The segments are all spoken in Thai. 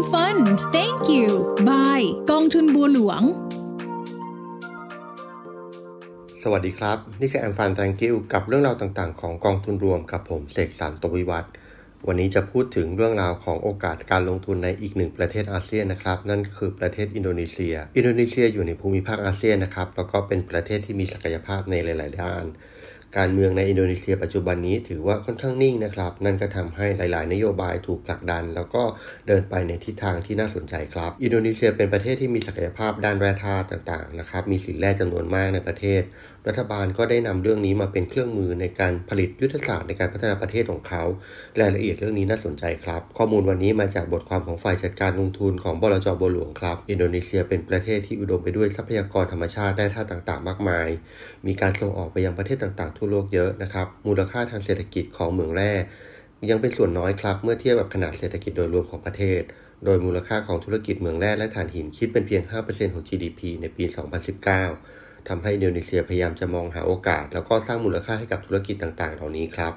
I'm Fund Thank you Bye กองทุนบัวหลวง สวัสดีครับ นี่คือแอมฟานแตงกิวกับเรื่องราวต่างๆ ของกองทุนรวมกับผมเสกสรรตวิวัฒน์วันนี้จะพูดถึงเรื่องราวของโอกาสการลงทุนในอีกหนึ่งประเทศอาเซียนนะครับ นั่นคือประเทศอินโดนีเซีย อินโดนีเซียอยู่ในภูมิภาคอาเซียนนะครับแล้วก็เป็นประเทศที่มีศักยภาพในหลาย ๆ ด้าน การเมืองในอินโดนีเซียปัจจุบันนี้ถือว่าค่อนข้างนิ่งนะครับ นั่นก็ทำให้หลาย ๆ นโยบายถูกผลักดัน แล้วก็เดินไปในทิศทางที่น่าสนใจครับ อินโดนีเซียเป็นประเทศที่มีศักยภาพด้านแร่ธาตุต่าง ๆ นะครับ มีสินแร่จำนวนมากในประเทศรัฐบาลก็ได้นำเรื่องนี้มาเป็นเครื่องมือในการผลิตยุทธศาสตร์ในการพัฒนาประเทศของเขา รายละเอียดเรื่องนี้น่าสนใจครับ ข้อมูลวันนี้มาจากบทความของฝ่ายจัดการลงทุนของบลจบัวหลวงครับ อินโดนีเซียเป็นประเทศที่อุดมไปด้วยทรัพยากรธรรมชาติแร่าตุต่างๆ มากมาย มีการส่งออกไปยังประเทศต่างๆ ทั่วโลกเยอะนะครับ มูลค่าทางเศรษฐกิจของเหมืองแร่ยังเป็นส่วนน้อยครับ เมื่อเทียบกับขนาดเศรษฐกิจโดยรวมของประเทศ โดยมูลค่าของธุรกิจเหมืองแร่และถ่านหินคิดเป็นเพียง 5%ของ GDP ในปี 2019 ทำให้อินโดนีเซียพยายามจะมองหาโอกาส แล้วก็สร้างมูลค่าให้กับธุรกิจต่างๆ เหล่านี้ครับ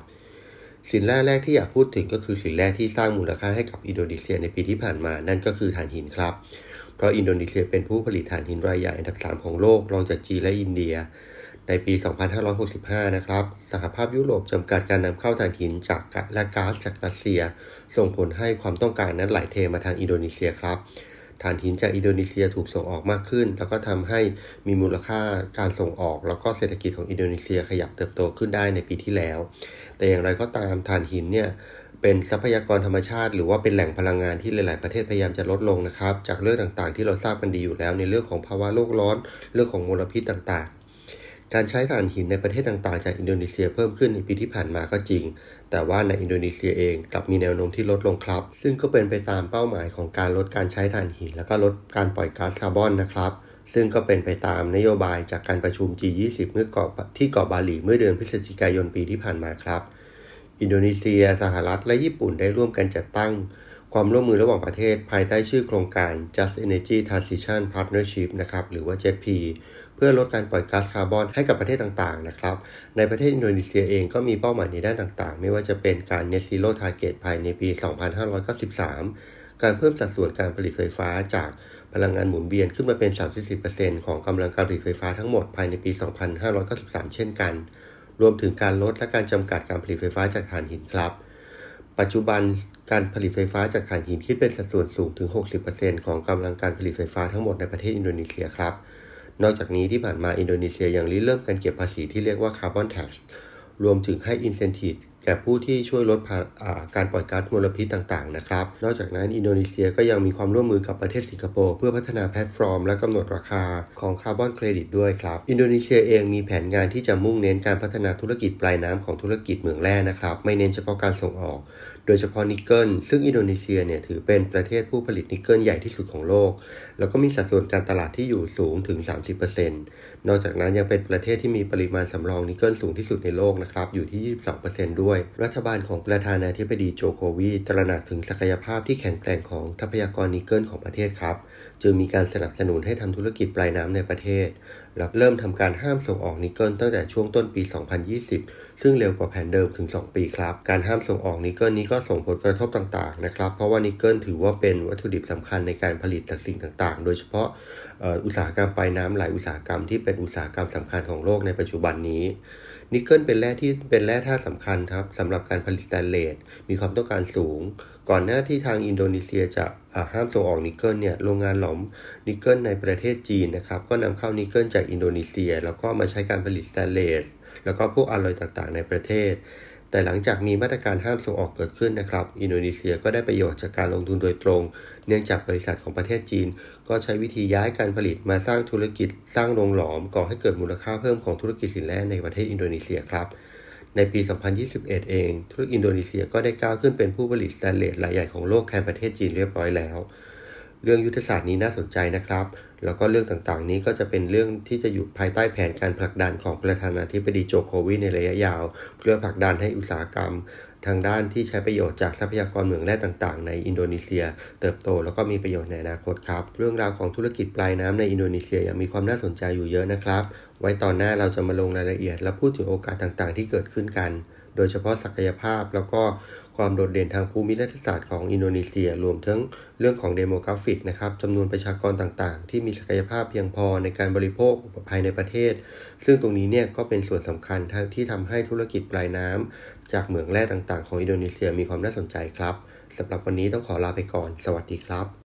สินแร่แรกที่อยากพูดถึงก็คือสินแร่ที่สร้างมูลค่าให้กับอินโดนีเซียในปีที่ผ่านมา นั่นก็คือถ่านหินครับ เพราะอินโดนีเซียเป็นผู้ผลิตถ่านหินรายใหญ่อันดับ 3 ของโลกรองจากจีนและอินเดีย ในปี 2565 นะครับ สหภาพยุโรปจำกัดการนำเข้าถ่านหินจากและก๊าซจากรัสเซีย ส่งผลให้ความต้องการนั้นไหลเทมาทางอินโดนีเซียครับ ถ่านหินจากอินโดนีเซียถูกส่งออกมากขึ้น แล้วก็ทำให้มีมูลค่าการส่งออก แล้วก็เศรษฐกิจของอินโดนีเซียขยับเติบโตขึ้นได้ในปีที่แล้ว แต่อย่างไรก็ตามถ่านหินเนี่ยเป็นทรัพยากรธรรมชาติ หรือว่าเป็นแหล่งพลังงานที่หลาย ๆ ประเทศพยายามจะลดลงนะครับ จากเรื่องต่าง ๆ ที่เราทราบกันดีอยู่แล้ว ในเรื่องของภาวะโลกร้อน เรื่องของมลพิษต่าง ๆ การใช้ถ่านหินในประเทศต่างๆ จากอินโดนีเซียเพิ่มขึ้นในปีที่ผ่านมาก็จริง แต่ว่าในอินโดนีเซียเองกลับมีแนวโน้มที่ลดลงครับ ซึ่งก็เป็นไปตามเป้าหมายของการลดการใช้ถ่านหิน แล้วก็ลดการปล่อยก๊าซคาร์บอนนะครับ ซึ่งก็เป็นไปตามนโยบายจากการประชุม G20 เมื่อเกาะที่เกาะบาหลีเมื่อเดือนพฤศจิกายนปีที่ผ่านมาครับ อินโดนีเซีย สหรัฐ และญี่ปุ่นได้ร่วมกันจัดตั้ง ความร่วมมือระหว่างประเทศภายใต้ชื่อโครงการ Just Energy Transition Partnership นะครับหรือว่า JETP เพื่อลดการปล่อยก๊าซคาร์บอนให้กับประเทศต่างๆนะครับ ในประเทศอินโดนีเซียเองก็มีเป้าหมายในด้านต่างๆ ไม่ว่าจะเป็นการ Net Zero Target ภายในปี 2593 การเพิ่มสัดส่วนการผลิตไฟฟ้าจากพลังงานหมุนเวียนขึ้นมาเป็น30%ของกำลังการผลิตไฟฟ้าทั้งหมดภายในปี 2593 เช่นกัน รวมถึงการลดและการจำกัดการผลิตไฟฟ้าจากถ่านหินครับ ปัจจุบันการผลิตไฟฟ้าจากถ่านหินคิดเป็นสัดส่วนสูงถึง 60%ของกำลังการผลิตไฟฟ้าทั้งหมดในประเทศอินโดนีเซียครับ นอกจากนี้ที่ผ่านมาอินโดนีเซียยังริเริ่มการเก็บภาษีที่เรียกว่าคาร์บอนแท็กซ์รวมถึงให้อินเซนティブ แก่ผู้ที่ช่วยลดการปล่อยก๊าซมลพิษต่างๆนะครับ นอกจากนั้นอินโดนีเซียก็ยังมีความร่วมมือกับประเทศสิงคโปร์เพื่อพัฒนาแพลตฟอร์ม และกำหนดราคาของคาร์บอนเครดิตด้วยครับ อินโดนีเซียเองมีแผนงานที่จะมุ่งเน้นการพัฒนาธุรกิจปลายน้ำของธุรกิจเหมืองแร่นะครับ ไม่เน้นเฉพาะการส่งออก โดยเฉพาะนิกเกิลซึ่งอินโดนีเซียเนี่ยถือเป็นประเทศผู้ผลิตนิกเกิลใหญ่ที่สุดของโลก แล้วก็มีสัดส่วนการตลาดที่อยู่สูงถึง 30%นอกจากนั้นยังเป็นประเทศที่มีปริมาณสำรองนิกเกิลสูงที่สุดในโลกนะครับอยู่ที่ 22%ด้วยรัฐบาลของประธานาธิบดีโจโควีตระหนักถึงศักยภาพที่แข็งแกร่งของทรัพยากรนิกเกิลของประเทศครับ จึงมีการสนับสนุนให้ทำธุรกิจปลายน้ำในประเทศ และเริ่มทำการห้ามส่งออกนิกเกิลตั้งแต่ช่วงต้นปี 2020 ซึ่งเร็วกว่าแผนเดิมถึง 2 ปีครับ การห้ามส่งออกนิกเกิลนี้ก็ส่งผลกระทบต่างๆนะครับ เพราะว่านิกเกิลถือว่าเป็นวัตถุดิบสำคัญในการผลิตจากสิ่งต่างๆ โดยเฉพาะอุตสาหกรรมปลายน้ำหลายอุตสาหกรรมที่เป็นอุตสาหกรรมสำคัญของโลกในปัจจุบันนี้นิกเกิลเป็นแร่ที่เป็นแร่ธาตุสำคัญครับสำหรับการผลิตสแตนเลสมีความต้องการสูง ก่อนหน้าที่ทางอินโดนีเซียจะ ห้ามส่งออกนิกเกิลเนี่ยโรงงานหลอมนิกเกิลในประเทศจีนนะครับ ก็นำเข้านิกเกิลจากอินโดนีเซีย แล้วก็มาใช้การผลิตสแตนเลส แล้วก็พวกอลลอยต่างๆ ในประเทศ แต่หลังจากมีมาตรการห้ามส่งออกเกิดขึ้นนะครับ อินโดนีเซียก็ได้ประโยชน์จากการลงทุนโดยตรง เนื่องจากบริษัทของประเทศจีน ก็ใช้วิธีย้ายการผลิตมาสร้างธุรกิจ สร้างโรงหลอมก่อให้เกิดมูลค่าเพิ่มของธุรกิจสินแร่ในประเทศอินโดนีเซียครับ ในปี 2021 เอง ธุรกิจอินโดนีเซียก็ได้ก้าวขึ้นเป็นผู้ผลิตสแตนเลสรายใหญ่ของโลกแทนประเทศจีนเรียบร้อยแล้ว เรื่องยุทธศาสตร์นี้น่าสนใจนะครับ แล้วก็เรื่องต่างๆ นี้ก็จะเป็นเรื่องที่จะอยู่ภายใต้แผนการผลักดันของประธานาธิบดีโจโควิในระยะยาว เพื่อผลักดันให้อุตสาหกรรม ทางด้านที่ใช้ประโยชน์จากทรัพยากรเหมืองแร่ต่าง ๆ ในอินโดนีเซีย เติบโตแล้วก็มีประโยชน์ในอนาคตครับ เรื่องราวของธุรกิจปลายน้ำในอินโดนีเซียยังมีความน่าสนใจอยู่เยอะนะครับ ไว้ตอนหน้าเราจะมาลงรายละเอียด และพูดถึงโอกาสต่างๆ ที่เกิดขึ้นกัน โดยเฉพาะศักยภาพ แล้วก็ความโดดเด่นทางภูมิรัฐศาสตร์ของอินโดนีเซีย รวมทั้งเรื่องของ demographic นะครับจำนวนประชากรต่างๆ ที่มีศักยภาพเพียงพอในการบริโภคภายในประเทศ ซึ่งตรงนี้เนี่ยก็เป็นส่วนสำคัญที่ทำให้ธุรกิจปลายน้ำจากเหมืองแร่ต่างๆ ของอินโดนีเซียมีความน่าสนใจครับสำหรับวันนี้ต้องขอลาไปก่อน สวัสดีครับ